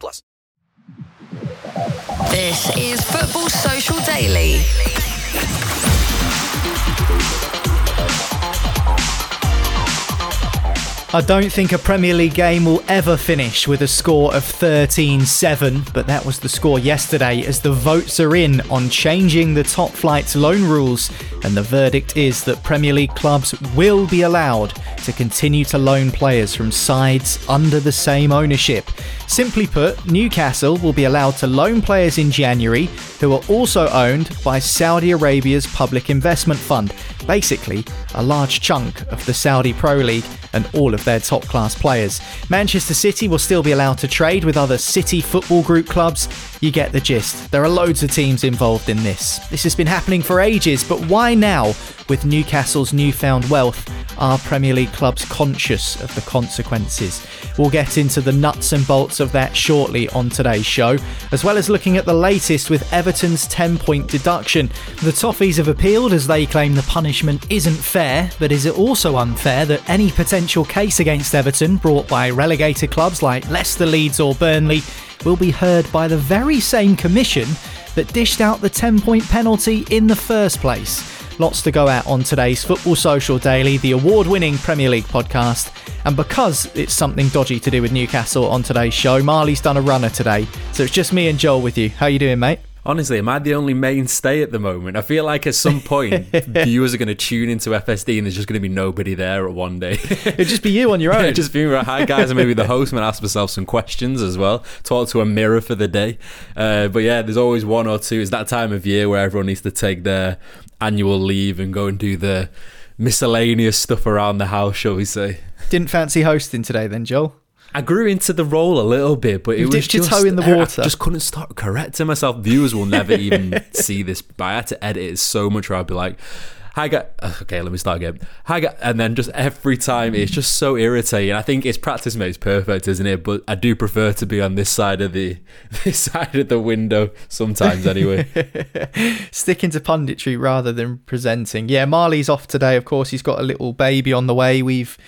plus. This is Football Social Daily. I don't think a Premier League game will ever finish with a score of 13 7, but that was the score yesterday as the votes are in on changing the top flight's loan rules, and the verdict is that Premier League clubs will be allowed to continue to loan players from sides under the same ownership. Simply put, Newcastle will be allowed to loan players in January who are also owned by Saudi Arabia's Public Investment Fund, basically a large chunk of the Saudi Pro League and all of their top class players. Manchester City will still be allowed to trade with other City Football Group clubs. You get the gist. There are loads of teams involved in this. This has been happening for ages, but why now, with Newcastle's newfound wealth, are Premier League clubs conscious of the consequences? We'll get into the nuts and bolts of that shortly on today's show, as well as looking at the latest with Everton's 10 point deduction. The Toffees have appealed as they claim the punishment isn't fair, but is it also unfair that any potential case against Everton brought by relegated clubs like Leicester, Leeds, or Burnley will be heard by the very same commission that dished out the 10 point penalty in the first place? Lots to go at on today's Football Social Daily, the award winning Premier League podcast. And because it's something dodgy to do with Newcastle on today's show, Marley's done a runner today. So it's just me and Joel with you. How you doing, mate? Honestly, am I the only mainstay at the moment? I feel like at some point viewers are going to tune into FSD and there's just going to be nobody there at one day. It'd just be you on your own. yeah, just being hi guys, and maybe the host might ask myself some questions as well. Talk to a mirror for the day. Uh, but yeah, there's always one or two. It's that time of year where everyone needs to take their annual leave and go and do the miscellaneous stuff around the house, shall we say? Didn't fancy hosting today, then, Joel? I grew into the role a little bit, but it You was dipped your just toe in the water. I just couldn't stop correcting myself. Viewers will never even see this. But I had to edit it so much where I'd be like, "Hi guys," okay, let me start again. Hi guys, and then just every time it's just so irritating. I think it's practice makes perfect, isn't it? But I do prefer to be on this side of the this side of the window sometimes, anyway. Sticking to punditry rather than presenting. Yeah, Marley's off today, of course. He's got a little baby on the way. We've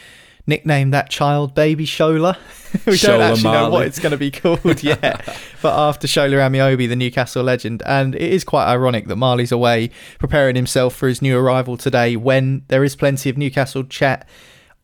nicknamed that child Baby Shola. we don't Shola actually know what it's going to be called yet. but after Shola Ameobi, the Newcastle legend. And it is quite ironic that Marley's away preparing himself for his new arrival today when there is plenty of Newcastle chat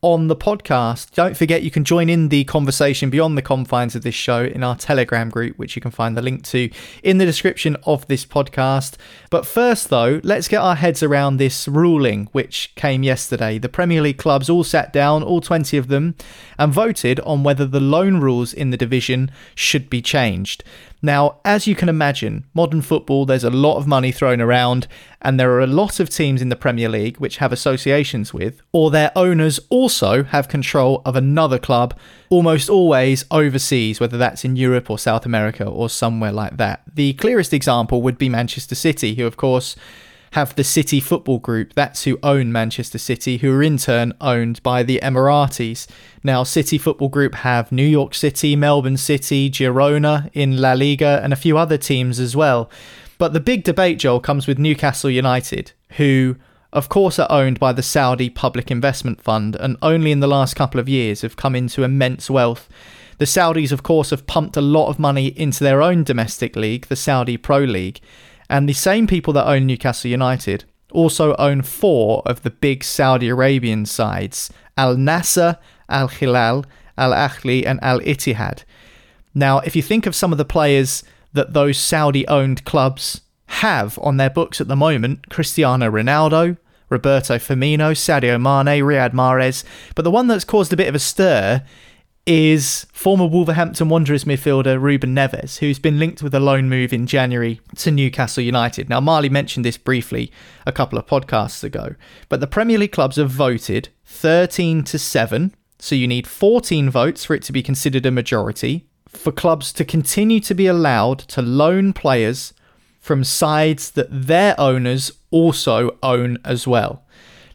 on the podcast. Don't forget you can join in the conversation beyond the confines of this show in our Telegram group, which you can find the link to in the description of this podcast. But first, though, let's get our heads around this ruling which came yesterday. The Premier League clubs all sat down, all 20 of them, and voted on whether the loan rules in the division should be changed. Now, as you can imagine, modern football, there's a lot of money thrown around, and there are a lot of teams in the Premier League which have associations with, or their owners also have control of another club, almost always overseas, whether that's in Europe or South America or somewhere like that. The clearest example would be Manchester City, who, of course, have the City Football Group. That's who own Manchester City, who are in turn owned by the Emiratis. Now, City Football Group have New York City, Melbourne City, Girona in La Liga, and a few other teams as well. But the big debate, Joel, comes with Newcastle United, who, of course, are owned by the Saudi Public Investment Fund and only in the last couple of years have come into immense wealth. The Saudis, of course, have pumped a lot of money into their own domestic league, the Saudi Pro League. And the same people that own Newcastle United also own four of the big Saudi Arabian sides Al Nassr, Al Hilal, Al Ahli, and Al Ittihad. Now, if you think of some of the players that those Saudi owned clubs have on their books at the moment Cristiano Ronaldo, Roberto Firmino, Sadio Mane, Riyad Mahrez, but the one that's caused a bit of a stir is former Wolverhampton Wanderers midfielder Ruben Neves, who's been linked with a loan move in January to Newcastle United. Now, Marley mentioned this briefly a couple of podcasts ago, but the Premier League clubs have voted 13 to 7, so you need 14 votes for it to be considered a majority, for clubs to continue to be allowed to loan players from sides that their owners also own as well.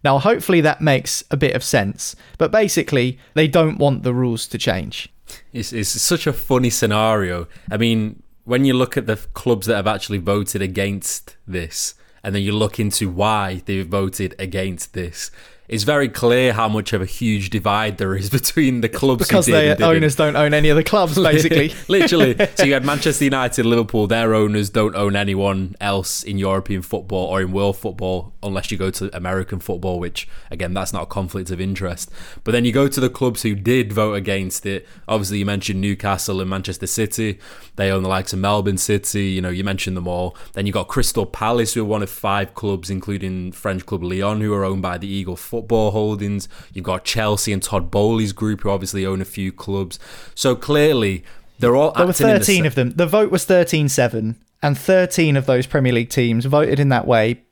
Now, hopefully, that makes a bit of sense, but basically, they don't want the rules to change. It's, it's such a funny scenario. I mean, when you look at the clubs that have actually voted against this, and then you look into why they've voted against this, it's very clear how much of a huge divide there is between the clubs because their owners don't own any of the clubs, basically. Literally. so you had Manchester United, Liverpool. Their owners don't own anyone else in European football or in world football, unless you go to American football, which again, that's not a conflict of interest. But then you go to the clubs who did vote against it. Obviously, you mentioned Newcastle and Manchester City. They own the likes of Melbourne City. You know, you mentioned them all. Then you got Crystal Palace, who are one of five clubs, including French club Lyon, who are owned by the Eagle Football Holdings. You've got Chelsea and Todd Boehly's group, who obviously own a few clubs. So clearly, they're all. There were thirteen the of them. The vote was 13-7, and thirteen of those Premier League teams voted in that way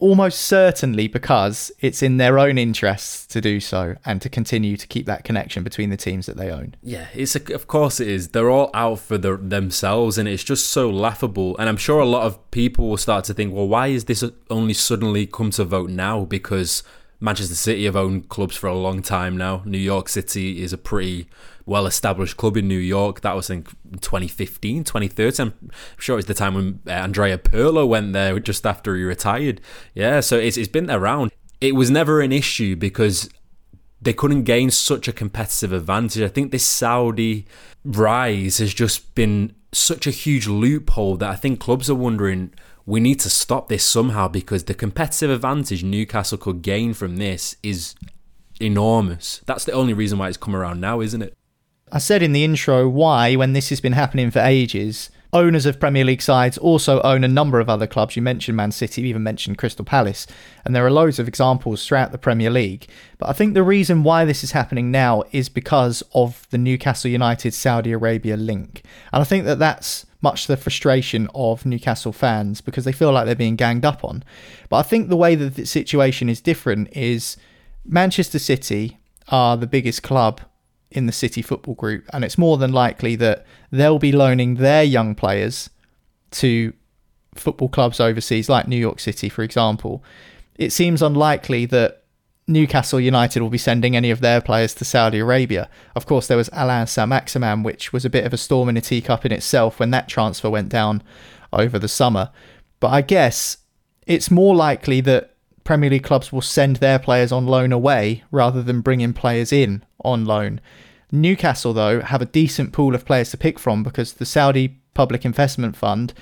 almost certainly because it's in their own interests to do so and to continue to keep that connection between the teams that they own. Yeah, it's a, of course it is. They're all out for the, themselves, and it's just so laughable. And I'm sure a lot of people will start to think, well, why is this only suddenly come to vote now? Because Manchester City have owned clubs for a long time now. New York City is a pretty well established club in New York. That was in 2015, 2013. I'm sure it's the time when uh, Andrea Pirlo went there just after he retired. Yeah, so it's, it's been around. It was never an issue because they couldn't gain such a competitive advantage. I think this Saudi rise has just been such a huge loophole that I think clubs are wondering we need to stop this somehow because the competitive advantage Newcastle could gain from this is enormous. That's the only reason why it's come around now, isn't it? I said in the intro why, when this has been happening for ages, owners of Premier League sides also own a number of other clubs. You mentioned Man City, you even mentioned Crystal Palace, and there are loads of examples throughout the Premier League. But I think the reason why this is happening now is because of the Newcastle United Saudi Arabia link. And I think that that's much to the frustration of Newcastle fans because they feel like they're being ganged up on. But I think the way that the situation is different is Manchester City are the biggest club in the City football group, and it's more than likely that they'll be loaning their young players to football clubs overseas, like New York City, for example. It seems unlikely that Newcastle United will be sending any of their players to Saudi Arabia. Of course, there was Allan Saint-Maximin, which was a bit of a storm in a teacup in itself when that transfer went down over the summer. But I guess it's more likely that Premier League clubs will send their players on loan away rather than bringing players in on loan. Newcastle, though, have a decent pool of players to pick from because the Saudi Public Investment Fund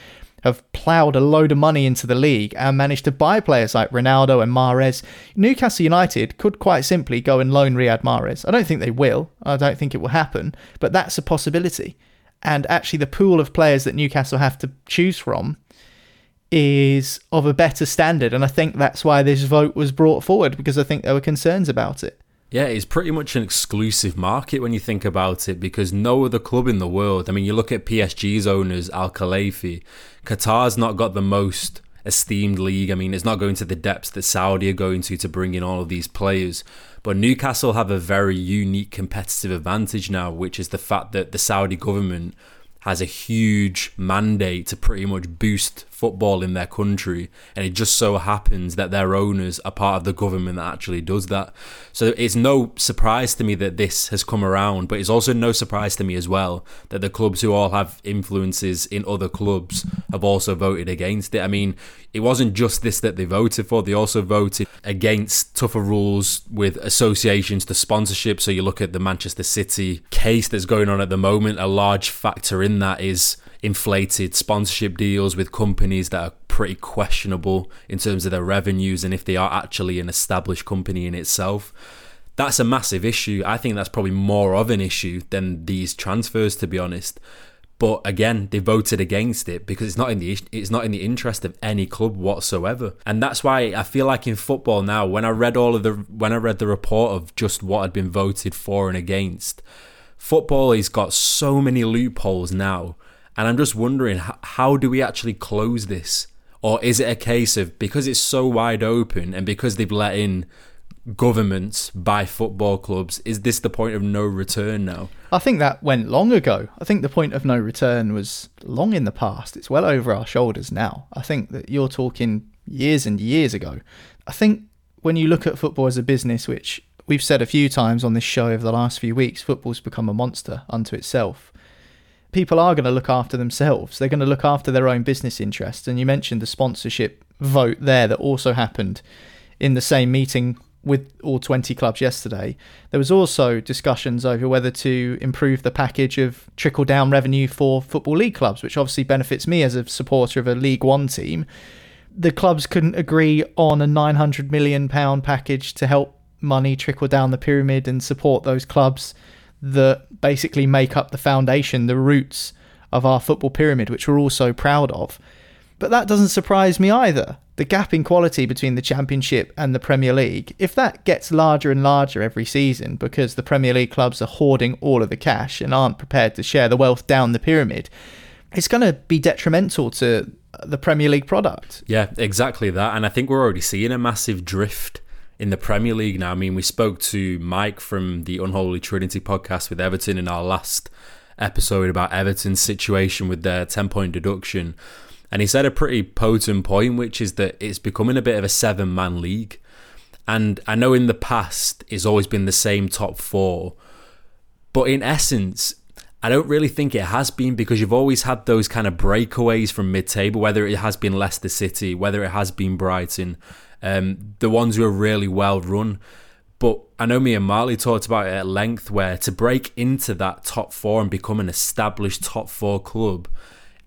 have ploughed a load of money into the league and managed to buy players like Ronaldo and Mahrez. Newcastle United could quite simply go and loan Riyad Mahrez. I don't think they will. I don't think it will happen, but that's a possibility. And actually, the pool of players that Newcastle have to choose from is of a better standard. And I think that's why this vote was brought forward because I think there were concerns about it. Yeah, it's pretty much an exclusive market when you think about it because no other club in the world, I mean, you look at PSG's owners, Al Khelaifi, Qatar's not got the most esteemed league. I mean, it's not going to the depths that Saudi are going to to bring in all of these players. But Newcastle have a very unique competitive advantage now, which is the fact that the Saudi government has a huge mandate to pretty much boost football in their country, and it just so happens that their owners are part of the government that actually does that. So it's no surprise to me that this has come around, but it's also no surprise to me as well that the clubs who all have influences in other clubs have also voted against it. I mean, it wasn't just this that they voted for, they also voted against tougher rules with associations to sponsorship. So you look at the Manchester City case that's going on at the moment, a large factor in that is inflated sponsorship deals with companies that are pretty questionable in terms of their revenues and if they are actually an established company in itself. That's a massive issue. I think that's probably more of an issue than these transfers, to be honest. But again, they voted against it because it's not in the it's not in the interest of any club whatsoever. And that's why I feel like in football now, when I read all of the when I read the report of just what had been voted for and against, football has got so many loopholes now. And I'm just wondering how, do we actually close this? Or is it a case of because it's so wide open and because they've let in governments by football clubs, is this the point of no return now? I think that went long ago. I think the point of no return was long in the past. It's well over our shoulders now. I think that you're talking years and years ago. I think when you look at football as a business, which we've said a few times on this show over the last few weeks, football's become a monster unto itself. People are going to look after themselves. They're going to look after their own business interests. And you mentioned the sponsorship vote there that also happened in the same meeting with all 20 clubs yesterday. There was also discussions over whether to improve the package of trickle down revenue for football league clubs, which obviously benefits me as a supporter of a League 1 team. The clubs couldn't agree on a 900 million pound package to help money trickle down the pyramid and support those clubs that basically make up the foundation, the roots of our football pyramid, which we're all so proud of. But that doesn't surprise me either the gap in quality between the Championship and the Premier League, if that gets larger and larger every season because the Premier League clubs are hoarding all of the cash and aren't prepared to share the wealth down the pyramid, it's going to be detrimental to the Premier League product. Yeah, exactly that. And I think we're already seeing a massive drift in the Premier League now. I mean, we spoke to Mike from the Unholy Trinity podcast with Everton in our last episode about Everton's situation with their 10 point deduction. And he said a pretty potent point, which is that it's becoming a bit of a seven man league. And I know in the past it's always been the same top four. But in essence, I don't really think it has been because you've always had those kind of breakaways from mid table, whether it has been Leicester City, whether it has been Brighton, um, the ones who are really well run. But I know me and Marley talked about it at length where to break into that top four and become an established top four club,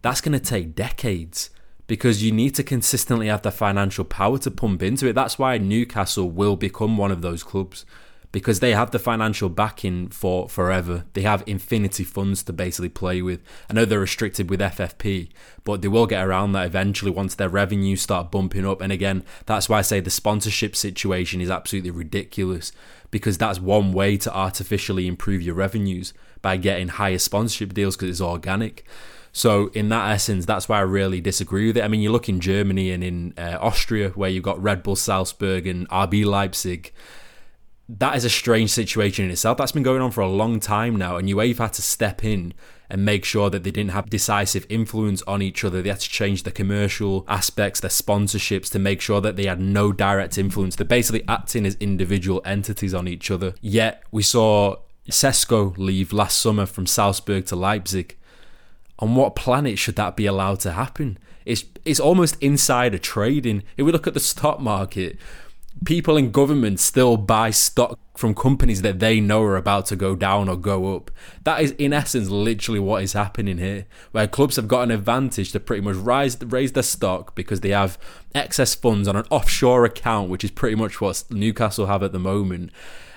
that's going to take decades because you need to consistently have the financial power to pump into it. That's why Newcastle will become one of those clubs because they have the financial backing for forever. They have infinity funds to basically play with. I know they're restricted with FFP, but they will get around that eventually once their revenues start bumping up. And again, that's why I say the sponsorship situation is absolutely ridiculous because that's one way to artificially improve your revenues by getting higher sponsorship deals because it's organic. So in that essence, that's why I really disagree with it. I mean, you look in Germany and in uh, Austria, where you've got Red Bull Salzburg and RB Leipzig. That is a strange situation in itself. That's been going on for a long time now, and UEFA had to step in and make sure that they didn't have decisive influence on each other. They had to change the commercial aspects, their sponsorships to make sure that they had no direct influence. They're basically acting as individual entities on each other. Yet we saw Sesko leave last summer from Salzburg to Leipzig on what planet should that be allowed to happen? It's it's almost insider trading. If we look at the stock market, people in government still buy stock from companies that they know are about to go down or go up. That is in essence literally what is happening here, where clubs have got an advantage to pretty much rise raise their stock because they have excess funds on an offshore account, which is pretty much what Newcastle have at the moment.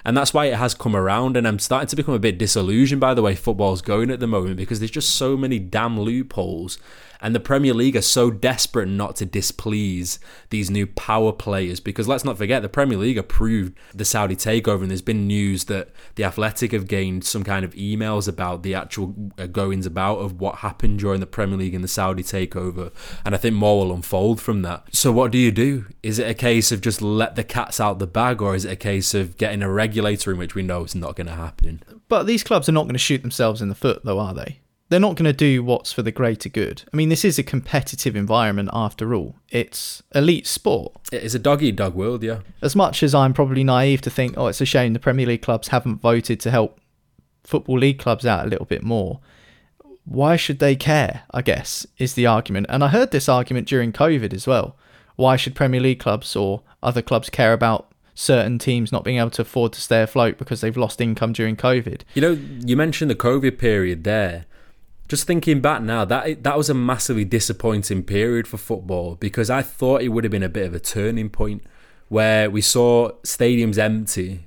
And that's why it has come around. And I'm starting to become a bit disillusioned by the way football's going at the moment because there's just so many damn loopholes and the Premier League are so desperate not to displease these new power players because let's not forget the Premier League approved the Saudi takeover, and there's been news that the Athletic have gained some kind of emails about the actual uh, goings about of what happened during the Premier League and the Saudi takeover, and I think more will unfold from that. So what do you do? Is it a case of just let the cats out the bag, or is it a case of getting a regulator in which we know it's not going to happen? But these clubs are not going to shoot themselves in the foot, though, are they? They're not going to do what's for the greater good. I mean, this is a competitive environment after all. It's elite sport. It is a dog eat dog world, yeah. As much as I'm probably naive to think, oh, it's a shame the Premier League clubs haven't voted to help Football League clubs out a little bit more. Why should they care? I guess is the argument. And I heard this argument during COVID as well. Why should Premier League clubs or other clubs care about certain teams not being able to afford to stay afloat because they've lost income during COVID? You know, you mentioned the COVID period there just thinking back now, that that was a massively disappointing period for football because I thought it would have been a bit of a turning point where we saw stadiums empty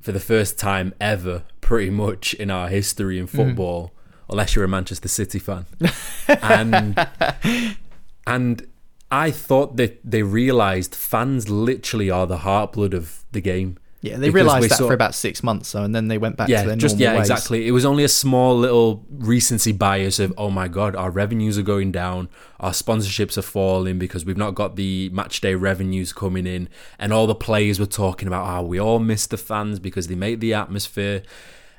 for the first time ever, pretty much in our history in mm-hmm. football, unless you're a Manchester City fan. and and I thought that they realised fans literally are the heartblood of the game. Yeah, they realised that saw- for about six months, though, and then they went back to their just normal yeah, ways. exactly. It was only a small little recency bias of oh my god, our revenues are going down, our sponsorships are falling because we've not got the match day revenues coming in, and all the players were talking about how we all miss the fans because they make the atmosphere.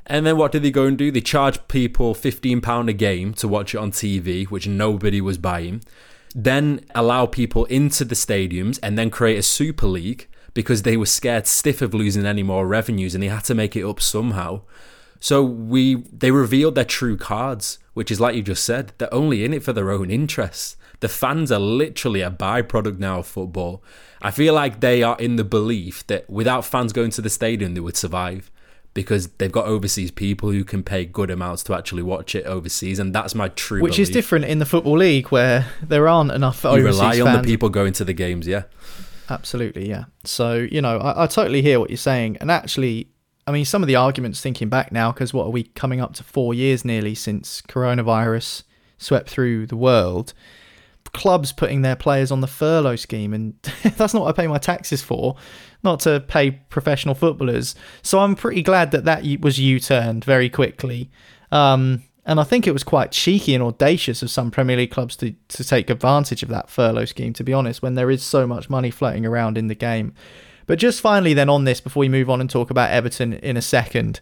And then what did they go and do? They charged people fifteen pound a game to watch it on TV, which nobody was buying. Then allow people into the stadiums and then create a super league because they were scared stiff of losing any more revenues and they had to make it up somehow. So we they revealed their true cards, which is like you just said, they're only in it for their own interests. The fans are literally a byproduct now of football. I feel like they are in the belief that without fans going to the stadium they would survive because they've got overseas people who can pay good amounts to actually watch it overseas and that's my true Which is different in the football league where there aren't enough You overseas rely on fans. the people going to the games, yeah. Absolutely, yeah. So, you know, I, I totally hear what you're saying. And actually, I mean, some of the arguments thinking back now, because what are we coming up to four years nearly since coronavirus swept through the world? Clubs putting their players on the furlough scheme, and that's not what I pay my taxes for, not to pay professional footballers. So I'm pretty glad that that was U turned very quickly. Um, and I think it was quite cheeky and audacious of some Premier League clubs to, to take advantage of that furlough scheme, to be honest, when there is so much money floating around in the game. But just finally, then on this, before we move on and talk about Everton in a second,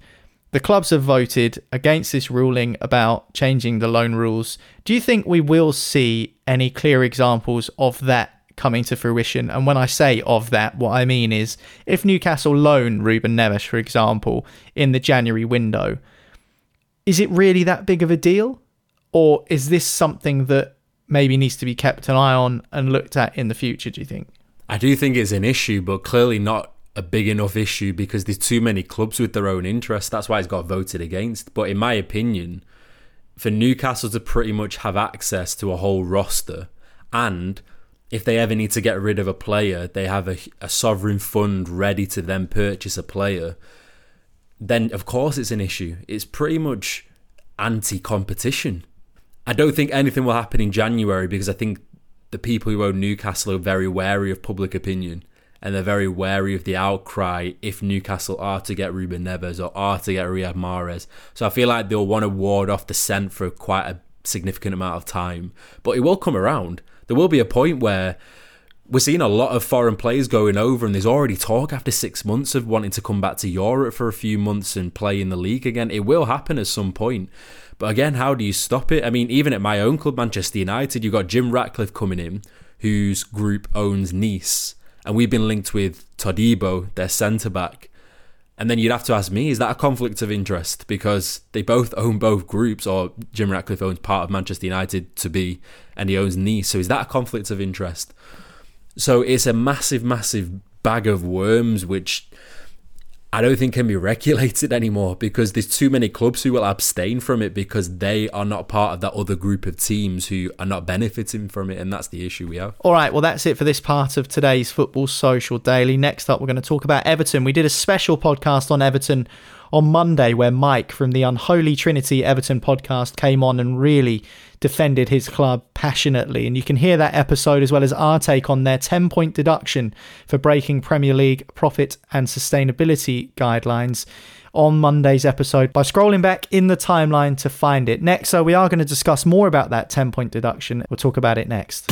the clubs have voted against this ruling about changing the loan rules. Do you think we will see any clear examples of that coming to fruition? And when I say of that, what I mean is if Newcastle loan Ruben Neves, for example, in the January window, is it really that big of a deal? Or is this something that maybe needs to be kept an eye on and looked at in the future, do you think? I do think it's an issue, but clearly not a big enough issue because there's too many clubs with their own interests. That's why it's got voted against. But in my opinion, for Newcastle to pretty much have access to a whole roster, and if they ever need to get rid of a player, they have a, a sovereign fund ready to then purchase a player, then of course it's an issue. It's pretty much anti competition. I don't think anything will happen in January because I think the people who own Newcastle are very wary of public opinion and they're very wary of the outcry if Newcastle are to get Ruben Neves or are to get Riyad Mahrez. So I feel like they'll want to ward off the scent for quite a significant amount of time. But it will come around. There will be a point where we're seeing a lot of foreign players going over, and there's already talk after six months of wanting to come back to Europe for a few months and play in the league again. It will happen at some point. But again, how do you stop it? I mean, even at my own club, Manchester United, you've got Jim Ratcliffe coming in, whose group owns Nice, and we've been linked with Todibo, their centre back. And then you'd have to ask me, is that a conflict of interest? Because they both own both groups, or Jim Ratcliffe owns part of Manchester United to be, and he owns Nice. So is that a conflict of interest? So it's a massive, massive bag of worms, which I don't think can be regulated anymore because there's too many clubs who will abstain from it because they are not part of that other group of teams who are not benefiting from it, and that's the issue we have. All right, well, that's it for this part of today's Football Social Daily. Next up, we're going to talk about Everton. We did a special podcast on Everton on Monday where Mike from the Unholy Trinity Everton podcast came on and really defended his club passionately. And you can hear that episode as well as our take on their 10 point deduction for breaking Premier League profit and sustainability guidelines on Monday's episode by scrolling back in the timeline to find it. Next, so we are going to discuss more about that 10 point deduction. We'll talk about it next.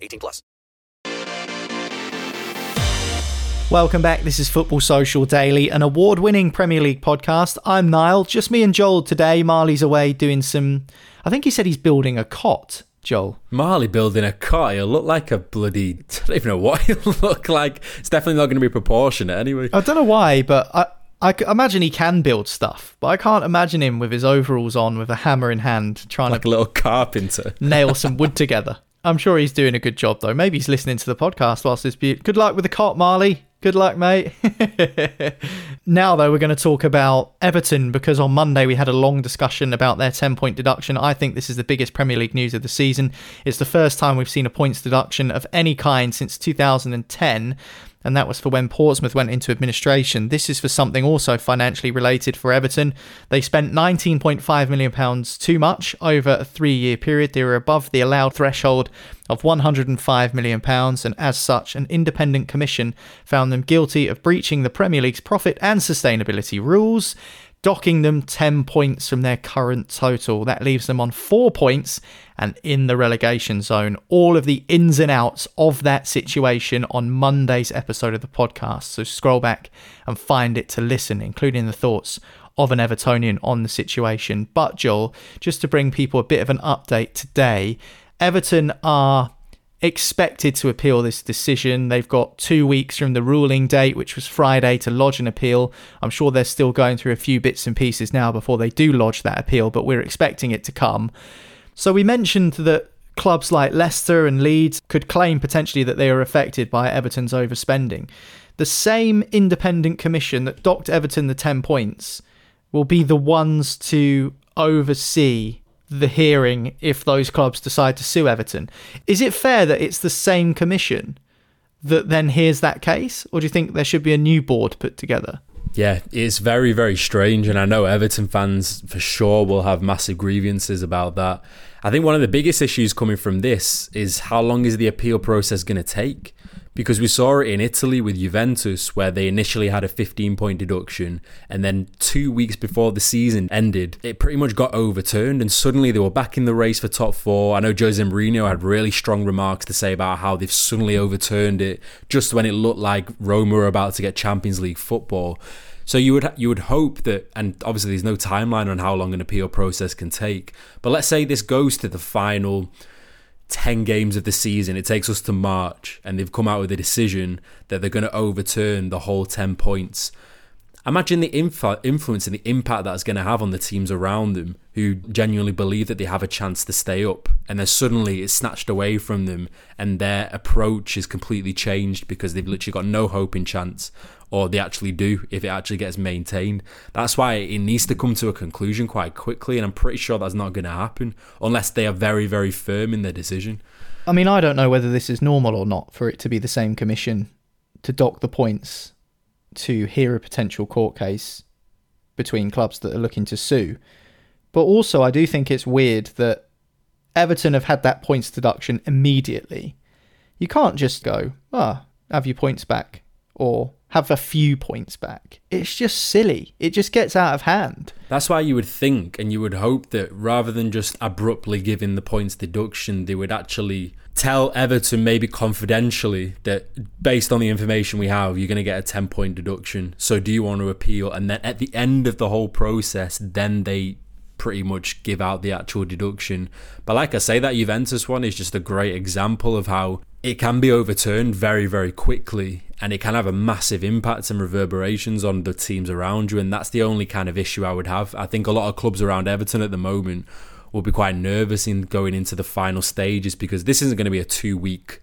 18 plus. Welcome back. This is Football Social Daily, an award winning Premier League podcast. I'm Niall, just me and Joel today. Marley's away doing some. I think he said he's building a cot, Joel. Marley building a cot, he'll look like a bloody. I don't even know what he'll look like. It's definitely not going to be proportionate anyway. I don't know why, but I, I imagine he can build stuff, but I can't imagine him with his overalls on, with a hammer in hand, trying Like to a little carpenter. nail some wood together. I'm sure he's doing a good job, though. Maybe he's listening to the podcast whilst it's be- Good luck with the cot, Marley. Good luck, mate. now, though, we're going to talk about Everton because on Monday we had a long discussion about their 10 point deduction. I think this is the biggest Premier League news of the season. It's the first time we've seen a points deduction of any kind since 2010 and that was for when Portsmouth went into administration. This is for something also financially related for Everton. They spent £19.5 million too much over a three year period. They were above the allowed threshold of £105 million, and as such, an independent commission found them guilty of breaching the Premier League's profit and sustainability rules docking them 10 points from their current total. That leaves them on four points and in the relegation zone. All of the ins and outs of that situation on Monday's episode of the podcast. So scroll back and find it to listen, including the thoughts of an Evertonian on the situation. But Joel, just to bring people a bit of an update today, Everton are expected to appeal this decision. They've got two weeks from the ruling date, which was Friday, to lodge an appeal. I'm sure they're still going through a few bits and pieces now before they do lodge that appeal, but we're expecting it to come. So we mentioned that clubs like Leicester and Leeds could claim potentially that they are affected by Everton's overspending. The same independent commission that docked Everton the 10 points will be the ones to oversee the hearing if those clubs decide to sue Everton. Is it fair that it's the same commission that then hears that case, or do you think there should be a new board put together? Yeah, it's very, very strange. And I know Everton fans for sure will have massive grievances about that. I think one of the biggest issues coming from this is how long is the appeal process going to take? Because we saw it in Italy with Juventus, where they initially had a 15 point deduction, and then two weeks before the season ended, it pretty much got overturned, and suddenly they were back in the race for top four. I know Jose Mourinho had really strong remarks to say about how they've suddenly overturned it just when it looked like Roma were about to get Champions League football. So you would you would hope that, and obviously there's no timeline on how long an appeal process can take. But let's say this goes to the final 10 games of the season. It takes us to March, and they've come out with a decision that they're going to overturn the whole 10 points. Imagine the influ- influence and the impact that's going to have on the teams around them who genuinely believe that they have a chance to stay up. And then suddenly it's snatched away from them, and their approach is completely changed because they've literally got no hope in chance, or they actually do if it actually gets maintained. That's why it needs to come to a conclusion quite quickly, and I'm pretty sure that's not going to happen unless they are very, very firm in their decision. I mean, I don't know whether this is normal or not for it to be the same commission to dock the points to hear a potential court case between clubs that are looking to sue. But also, I do think it's weird that Everton have had that points deduction immediately. You can't just go, ah, have your points back, or have a few points back. It's just silly. It just gets out of hand. That's why you would think and you would hope that rather than just abruptly giving the points deduction, they would actually tell Everton, maybe confidentially, that based on the information we have, you're going to get a 10 point deduction. So do you want to appeal? And then at the end of the whole process, then they pretty much give out the actual deduction. But like I say, that Juventus one is just a great example of how it can be overturned very, very quickly and it can have a massive impact and reverberations on the teams around you. And that's the only kind of issue I would have. I think a lot of clubs around Everton at the moment will be quite nervous in going into the final stages because this isn't going to be a two week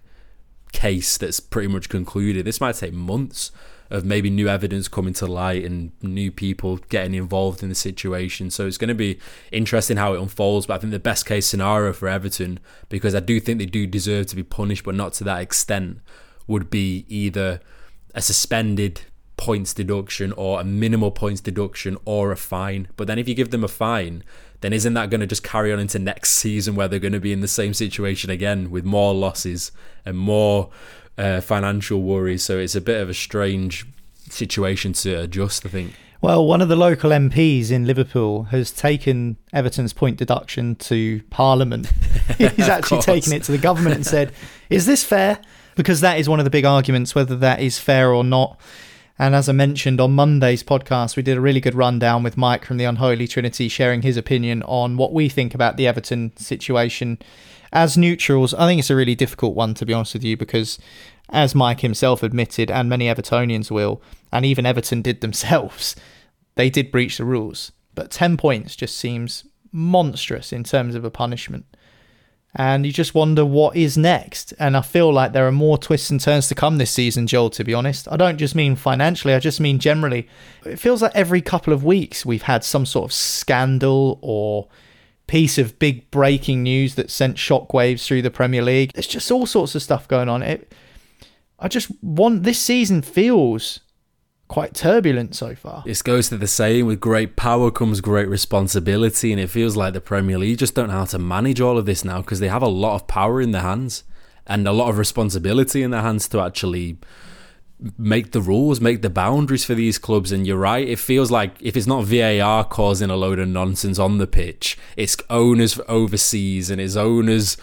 case that's pretty much concluded. This might take months of maybe new evidence coming to light and new people getting involved in the situation. So it's going to be interesting how it unfolds. But I think the best case scenario for Everton, because I do think they do deserve to be punished, but not to that extent, would be either a suspended points deduction or a minimal points deduction or a fine. But then if you give them a fine, then isn't that going to just carry on into next season where they're going to be in the same situation again with more losses and more uh, financial worries? So it's a bit of a strange situation to adjust, I think. Well, one of the local MPs in Liverpool has taken Everton's point deduction to Parliament. He's actually taken it to the government and said, Is this fair? Because that is one of the big arguments, whether that is fair or not. And as I mentioned on Monday's podcast, we did a really good rundown with Mike from the Unholy Trinity sharing his opinion on what we think about the Everton situation. As neutrals, I think it's a really difficult one, to be honest with you, because as Mike himself admitted, and many Evertonians will, and even Everton did themselves, they did breach the rules. But 10 points just seems monstrous in terms of a punishment. And you just wonder what is next. And I feel like there are more twists and turns to come this season, Joel, to be honest. I don't just mean financially, I just mean generally. It feels like every couple of weeks we've had some sort of scandal or piece of big breaking news that sent shockwaves through the Premier League. There's just all sorts of stuff going on. It, I just want this season feels quite turbulent so far. This goes to the saying with great power comes great responsibility, and it feels like the Premier League just don't know how to manage all of this now because they have a lot of power in their hands and a lot of responsibility in their hands to actually make the rules, make the boundaries for these clubs. And you're right, it feels like if it's not VAR causing a load of nonsense on the pitch, it's owners overseas and it's owners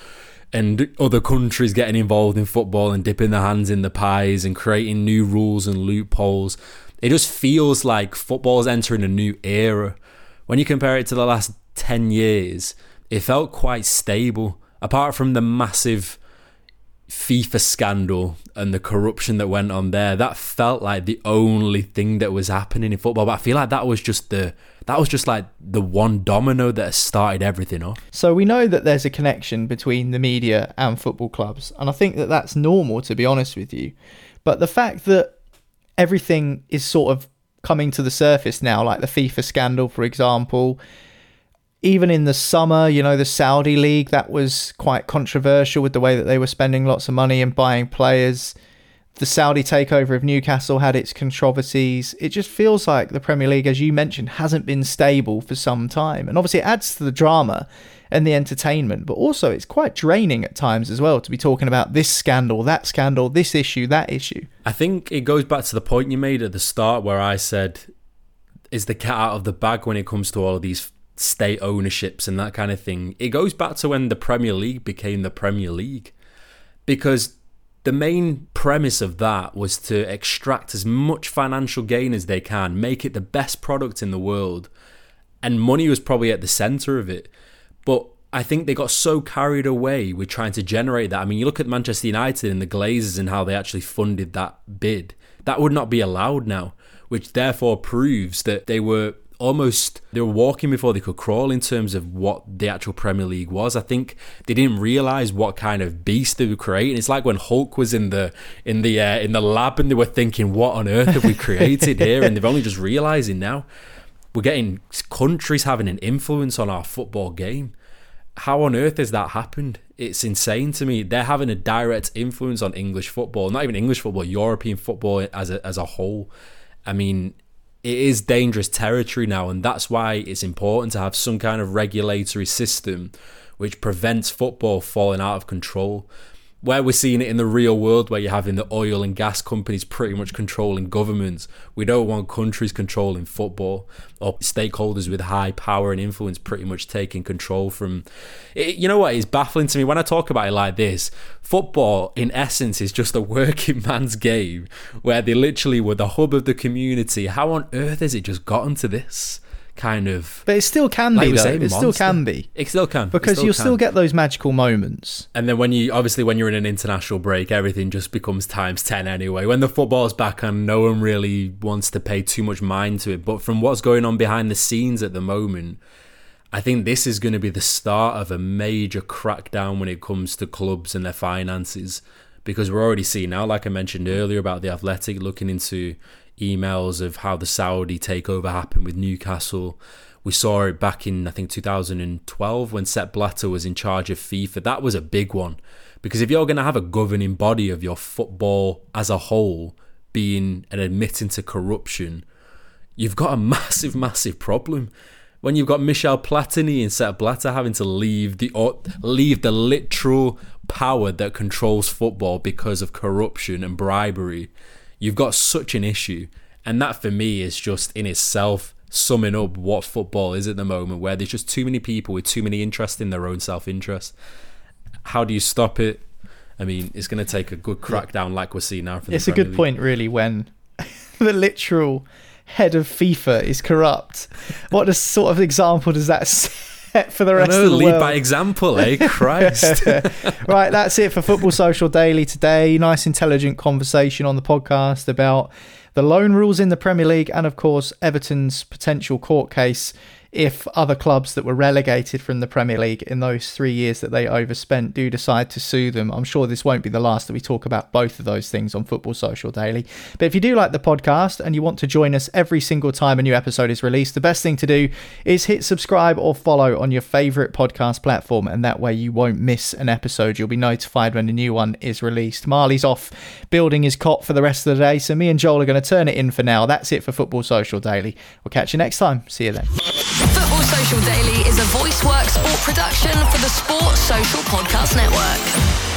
and other countries getting involved in football and dipping their hands in the pies and creating new rules and loopholes. It just feels like football's entering a new era. When you compare it to the last 10 years, it felt quite stable. Apart from the massive FIFA scandal and the corruption that went on there, that felt like the only thing that was happening in football. But I feel like that was just the that was just like the one domino that started everything off. So we know that there's a connection between the media and football clubs, and I think that that's normal to be honest with you. But the fact that everything is sort of coming to the surface now, like the FIFA scandal, for example, even in the summer, you know, the Saudi league that was quite controversial with the way that they were spending lots of money and buying players. The Saudi takeover of Newcastle had its controversies. It just feels like the Premier League, as you mentioned, hasn't been stable for some time. And obviously, it adds to the drama and the entertainment, but also it's quite draining at times as well to be talking about this scandal, that scandal, this issue, that issue. I think it goes back to the point you made at the start where I said, is the cat out of the bag when it comes to all of these state ownerships and that kind of thing? It goes back to when the Premier League became the Premier League. Because the main premise of that was to extract as much financial gain as they can, make it the best product in the world. And money was probably at the center of it. But I think they got so carried away with trying to generate that. I mean, you look at Manchester United and the Glazers and how they actually funded that bid. That would not be allowed now, which therefore proves that they were almost they were walking before they could crawl in terms of what the actual Premier League was. I think they didn't realize what kind of beast they were creating. It's like when Hulk was in the in the uh, in the lab and they were thinking, "What on earth have we created here?" And they're only just realizing now we're getting countries having an influence on our football game. How on earth has that happened? It's insane to me. They're having a direct influence on English football, not even English football, European football as a, as a whole. I mean, it is dangerous territory now, and that's why it's important to have some kind of regulatory system which prevents football falling out of control. Where we're seeing it in the real world, where you're having the oil and gas companies pretty much controlling governments, we don't want countries controlling football or stakeholders with high power and influence pretty much taking control from. It, you know what is baffling to me when I talk about it like this? Football, in essence, is just a working man's game where they literally were the hub of the community. How on earth has it just gotten to this? Kind of. But it still can like be, though. It still can be. It still can Because still you'll can. still get those magical moments. And then when you obviously when you're in an international break, everything just becomes times ten anyway. When the football's back and no one really wants to pay too much mind to it. But from what's going on behind the scenes at the moment, I think this is going to be the start of a major crackdown when it comes to clubs and their finances. Because we're already seeing now, like I mentioned earlier, about the Athletic looking into emails of how the Saudi takeover happened with Newcastle. We saw it back in, I think, 2012 when Sepp Blatter was in charge of FIFA. That was a big one. Because if you're going to have a governing body of your football as a whole being and admitting to corruption, you've got a massive, massive problem. When you've got Michel Platini and Sepp Blatter having to leave the leave the literal power that controls football because of corruption and bribery, you've got such an issue. And that for me is just in itself summing up what football is at the moment, where there's just too many people with too many interests in their own self interest. How do you stop it? I mean, it's going to take a good crackdown like we're seeing now. It's a good League. point, really, when the literal head of FIFA is corrupt. What a sort of example does that set for the rest know, of the lead world? by example, eh? Christ. right, that's it for Football Social Daily today. Nice, intelligent conversation on the podcast about the loan rules in the Premier League and, of course, Everton's potential court case if other clubs that were relegated from the Premier League in those three years that they overspent do decide to sue them. I'm sure this won't be the last that we talk about both of those things on Football Social Daily. But if you do like the podcast and you want to join us every single time a new episode is released, the best thing to do is hit subscribe or follow on your favourite podcast platform, and that way you won't miss an episode. You'll be notified when a new one is released. Marley's off building his cot for the rest of the day, so me and Joel are going to turn it in for now. That's it for Football Social Daily. We'll catch you next time. See you then. Social Daily is a voice work sport production for the Sport Social Podcast Network.